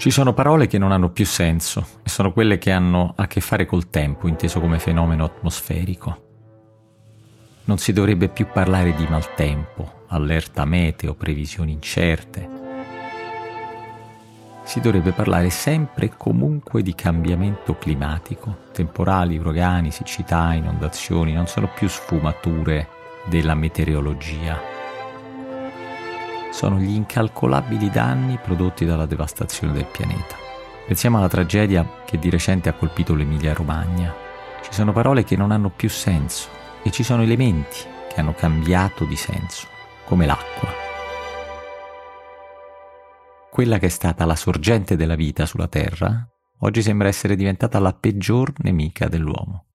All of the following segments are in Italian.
Ci sono parole che non hanno più senso e sono quelle che hanno a che fare col tempo, inteso come fenomeno atmosferico. Non si dovrebbe più parlare di maltempo, allerta meteo, previsioni incerte. Si dovrebbe parlare sempre e comunque di cambiamento climatico. Temporali, uragani, siccità, inondazioni non sono più sfumature della meteorologia, sono gli incalcolabili danni prodotti dalla devastazione del pianeta. Pensiamo alla tragedia che di recente ha colpito l'Emilia-Romagna. Ci sono parole che non hanno più senso e ci sono elementi che hanno cambiato di senso, come l'acqua. Quella che è stata la sorgente della vita sulla Terra, oggi sembra essere diventata la peggior nemica dell'uomo.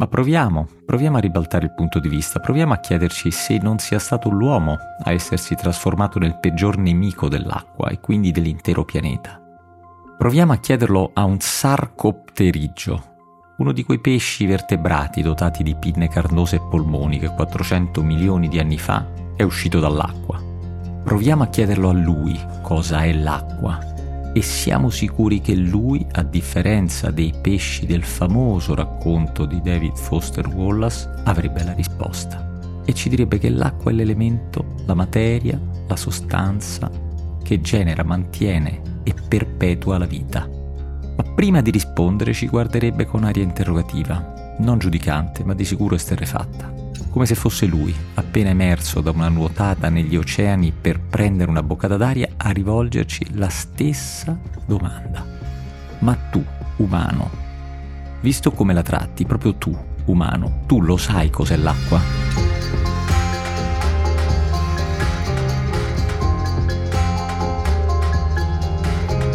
Ma proviamo, proviamo a ribaltare il punto di vista, proviamo a chiederci se non sia stato l'uomo a essersi trasformato nel peggior nemico dell'acqua e quindi dell'intero pianeta. Proviamo a chiederlo a un sarcopterigio, uno di quei pesci vertebrati dotati di pinne carnose e polmoni che 400 milioni di anni fa è uscito dall'acqua. Proviamo a chiederlo a lui cosa è l'acqua e siamo sicuri che lui, a differenza dei pesci del famoso racconto di David Foster Wallace, avrebbe la risposta e ci direbbe che l'acqua è l'elemento, la materia, la sostanza che genera, mantiene e perpetua la vita. Ma prima di rispondere ci guarderebbe con aria interrogativa, non giudicante, ma di sicuro esterrefatta come se fosse lui, appena emerso da una nuotata negli oceani per prendere una boccata d'aria, a rivolgerci la stessa domanda. Ma tu, umano, visto come la tratti, proprio tu, umano, tu lo sai cos'è l'acqua?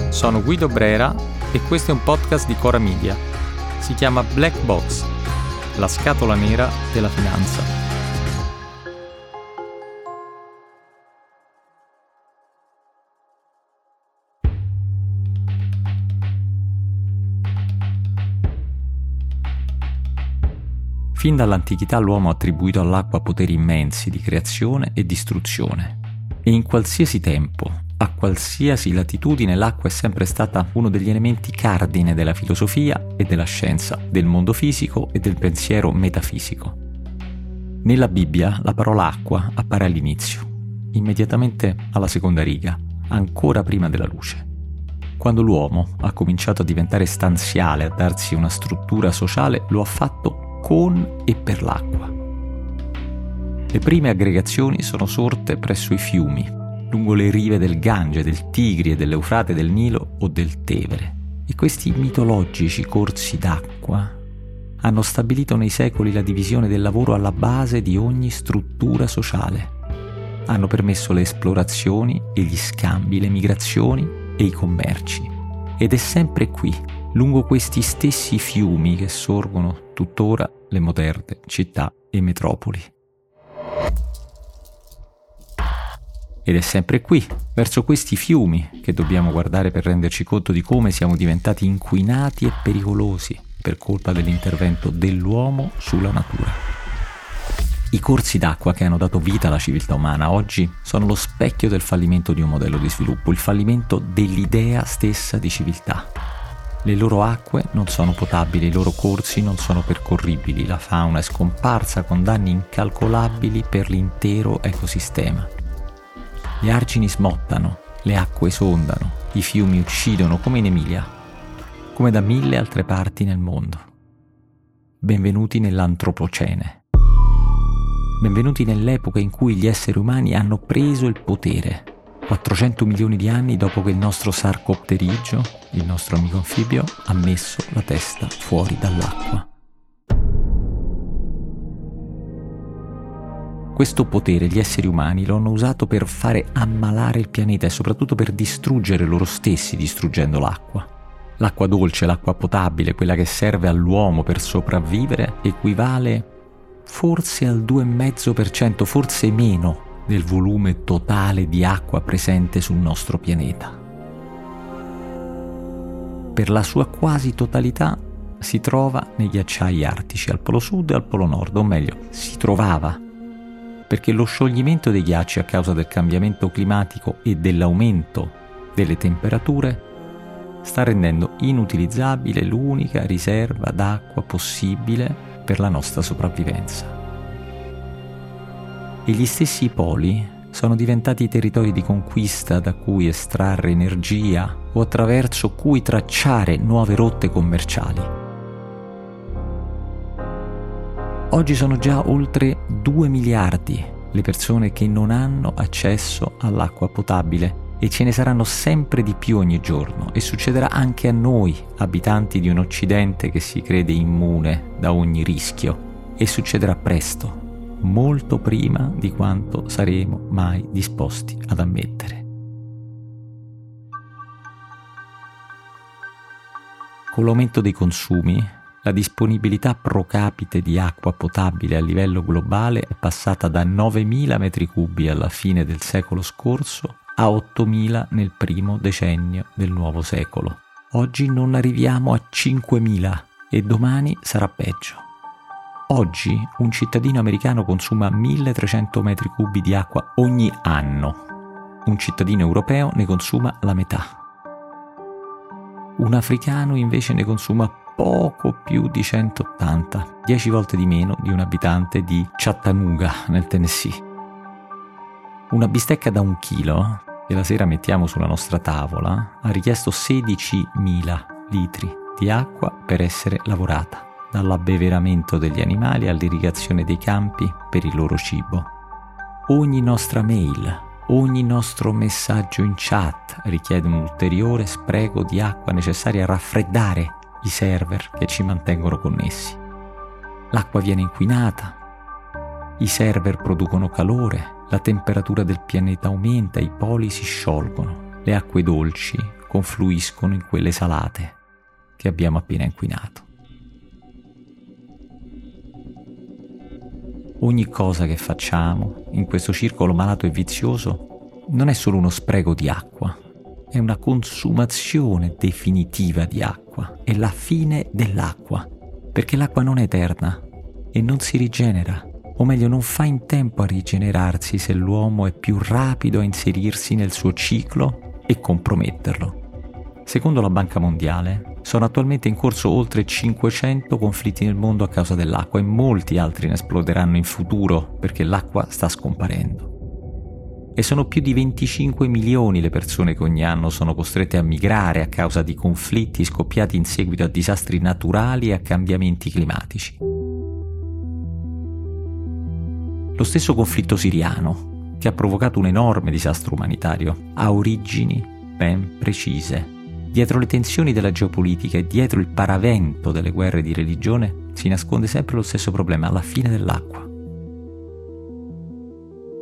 Sono Guido Brera e questo è un podcast di Cora Media. Si chiama Black Box la scatola nera della finanza. Fin dall'antichità l'uomo ha attribuito all'acqua poteri immensi di creazione e distruzione. E in qualsiasi tempo, a qualsiasi latitudine l'acqua è sempre stata uno degli elementi cardine della filosofia e della scienza, del mondo fisico e del pensiero metafisico. Nella Bibbia la parola acqua appare all'inizio, immediatamente alla seconda riga, ancora prima della luce. Quando l'uomo ha cominciato a diventare stanziale, a darsi una struttura sociale, lo ha fatto con e per l'acqua. Le prime aggregazioni sono sorte presso i fiumi, lungo le rive del Gange, del Tigri, dell'Eufrate, del Nilo o del Tevere. E questi mitologici corsi d'acqua hanno stabilito nei secoli la divisione del lavoro alla base di ogni struttura sociale. Hanno permesso le esplorazioni e gli scambi, le migrazioni e i commerci. Ed è sempre qui, lungo questi stessi fiumi, che sorgono tuttora le moderne città e metropoli. Ed è sempre qui, verso questi fiumi, che dobbiamo guardare per renderci conto di come siamo diventati inquinati e pericolosi per colpa dell'intervento dell'uomo sulla natura. I corsi d'acqua che hanno dato vita alla civiltà umana oggi sono lo specchio del fallimento di un modello di sviluppo, il fallimento dell'idea stessa di civiltà. Le loro acque non sono potabili, i loro corsi non sono percorribili, la fauna è scomparsa con danni incalcolabili per l'intero ecosistema. Gli argini smottano, le acque esondano, i fiumi uccidono come in Emilia, come da mille altre parti nel mondo. Benvenuti nell'antropocene. Benvenuti nell'epoca in cui gli esseri umani hanno preso il potere, 400 milioni di anni dopo che il nostro sarcopterigio, il nostro amico anfibio, ha messo la testa fuori dall'acqua. Questo potere gli esseri umani lo hanno usato per fare ammalare il pianeta e soprattutto per distruggere loro stessi distruggendo l'acqua. L'acqua dolce, l'acqua potabile, quella che serve all'uomo per sopravvivere, equivale forse al 2,5%, forse meno del volume totale di acqua presente sul nostro pianeta. Per la sua quasi totalità si trova nei ghiacciai artici al polo sud e al polo nord, o meglio, si trovava perché lo scioglimento dei ghiacci a causa del cambiamento climatico e dell'aumento delle temperature sta rendendo inutilizzabile l'unica riserva d'acqua possibile per la nostra sopravvivenza. E gli stessi poli sono diventati territori di conquista da cui estrarre energia o attraverso cui tracciare nuove rotte commerciali. Oggi sono già oltre 2 miliardi le persone che non hanno accesso all'acqua potabile e ce ne saranno sempre di più ogni giorno e succederà anche a noi, abitanti di un Occidente che si crede immune da ogni rischio e succederà presto, molto prima di quanto saremo mai disposti ad ammettere. Con l'aumento dei consumi, la disponibilità pro capite di acqua potabile a livello globale è passata da 9.000 metri cubi alla fine del secolo scorso a 8.000 nel primo decennio del nuovo secolo. Oggi non arriviamo a 5.000 e domani sarà peggio. Oggi un cittadino americano consuma 1.300 metri cubi di acqua ogni anno. Un cittadino europeo ne consuma la metà. Un africano invece ne consuma poco più di 180, 10 volte di meno di un abitante di Chattanooga nel Tennessee. Una bistecca da un chilo, che la sera mettiamo sulla nostra tavola, ha richiesto 16.000 litri di acqua per essere lavorata, dall'abbeveramento degli animali all'irrigazione dei campi per il loro cibo. Ogni nostra mail, ogni nostro messaggio in chat richiede un ulteriore spreco di acqua necessaria a raffreddare i server che ci mantengono connessi. L'acqua viene inquinata, i server producono calore, la temperatura del pianeta aumenta, i poli si sciolgono, le acque dolci confluiscono in quelle salate che abbiamo appena inquinato. Ogni cosa che facciamo in questo circolo malato e vizioso non è solo uno spreco di acqua, è una consumazione definitiva di acqua, è la fine dell'acqua, perché l'acqua non è eterna e non si rigenera o meglio non fa in tempo a rigenerarsi se l'uomo è più rapido a inserirsi nel suo ciclo e comprometterlo. Secondo la Banca Mondiale, sono attualmente in corso oltre 500 conflitti nel mondo a causa dell'acqua e molti altri ne esploderanno in futuro perché l'acqua sta scomparendo. E sono più di 25 milioni le persone che ogni anno sono costrette a migrare a causa di conflitti scoppiati in seguito a disastri naturali e a cambiamenti climatici. Lo stesso conflitto siriano, che ha provocato un enorme disastro umanitario, ha origini ben precise. Dietro le tensioni della geopolitica e dietro il paravento delle guerre di religione si nasconde sempre lo stesso problema, alla fine dell'acqua.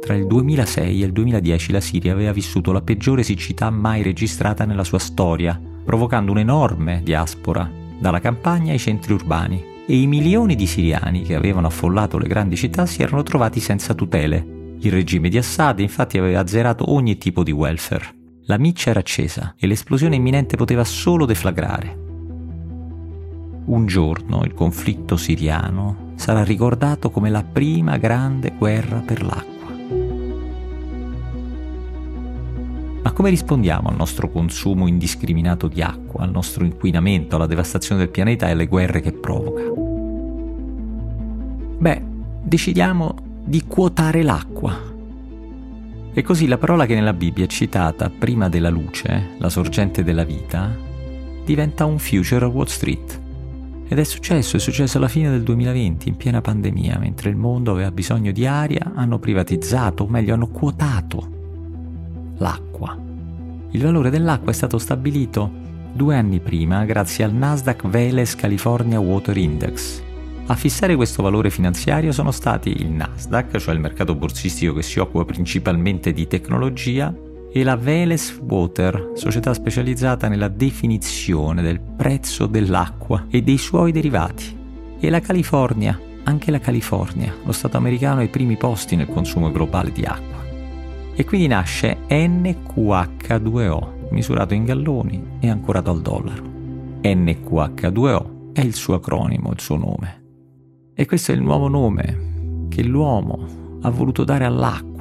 Tra il 2006 e il 2010 la Siria aveva vissuto la peggiore siccità mai registrata nella sua storia, provocando un'enorme diaspora dalla campagna ai centri urbani e i milioni di siriani che avevano affollato le grandi città si erano trovati senza tutele. Il regime di Assad infatti aveva azzerato ogni tipo di welfare. La miccia era accesa e l'esplosione imminente poteva solo deflagrare. Un giorno il conflitto siriano sarà ricordato come la prima grande guerra per l'acqua. Ma come rispondiamo al nostro consumo indiscriminato di acqua, al nostro inquinamento, alla devastazione del pianeta e alle guerre che provoca? Beh, decidiamo di quotare l'acqua. E così la parola che nella Bibbia è citata prima della luce, la sorgente della vita, diventa un future a Wall Street. Ed è successo, è successo alla fine del 2020, in piena pandemia, mentre il mondo aveva bisogno di aria, hanno privatizzato, o meglio hanno quotato l'acqua. Il valore dell'acqua è stato stabilito due anni prima grazie al Nasdaq Veles California Water Index. A fissare questo valore finanziario sono stati il Nasdaq, cioè il mercato borsistico che si occupa principalmente di tecnologia, e la Veles Water, società specializzata nella definizione del prezzo dell'acqua e dei suoi derivati, e la California, anche la California, lo Stato americano ai primi posti nel consumo globale di acqua. E quindi nasce NQH2O, misurato in galloni e ancorato al dollaro. NQH2O è il suo acronimo, il suo nome. E questo è il nuovo nome che l'uomo ha voluto dare all'acqua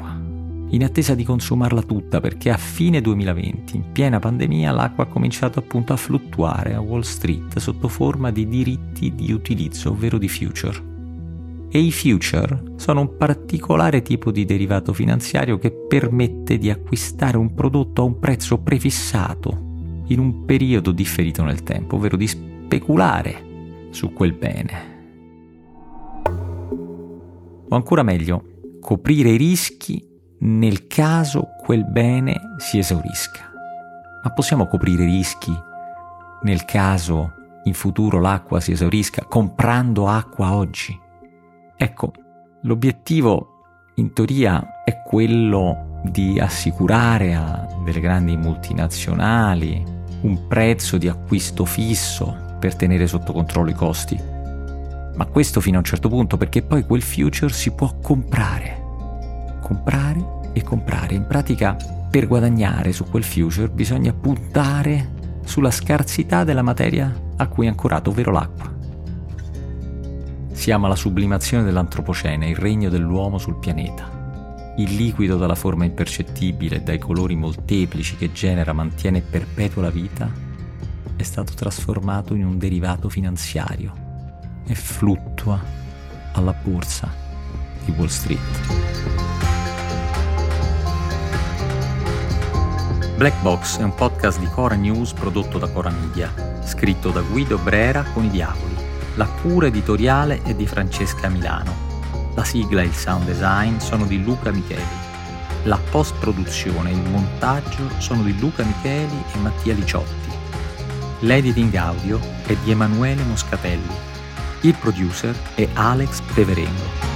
in attesa di consumarla tutta perché a fine 2020, in piena pandemia, l'acqua ha cominciato appunto a fluttuare a Wall Street sotto forma di diritti di utilizzo, ovvero di future. E i future sono un particolare tipo di derivato finanziario che permette di acquistare un prodotto a un prezzo prefissato in un periodo differito nel tempo, ovvero di speculare su quel bene. O ancora meglio, coprire i rischi nel caso quel bene si esaurisca. Ma possiamo coprire i rischi nel caso in futuro l'acqua si esaurisca comprando acqua oggi? Ecco, l'obiettivo in teoria è quello di assicurare a delle grandi multinazionali un prezzo di acquisto fisso per tenere sotto controllo i costi. Ma questo fino a un certo punto perché poi quel future si può comprare comprare e comprare. In pratica, per guadagnare su quel future bisogna puntare sulla scarsità della materia a cui è ancorato, ovvero l'acqua. Siamo alla sublimazione dell'antropocene, il regno dell'uomo sul pianeta. Il liquido dalla forma impercettibile e dai colori molteplici che genera, mantiene e perpetua la vita è stato trasformato in un derivato finanziario e fluttua alla borsa di Wall Street. Black Box è un podcast di Cora News prodotto da Cora Media, scritto da Guido Brera con i Diavoli. La cura editoriale è di Francesca Milano. La sigla e il sound design sono di Luca Micheli. La post-produzione e il montaggio sono di Luca Micheli e Mattia Liciotti. L'editing audio è di Emanuele Moscatelli. Il producer è Alex Peverengo.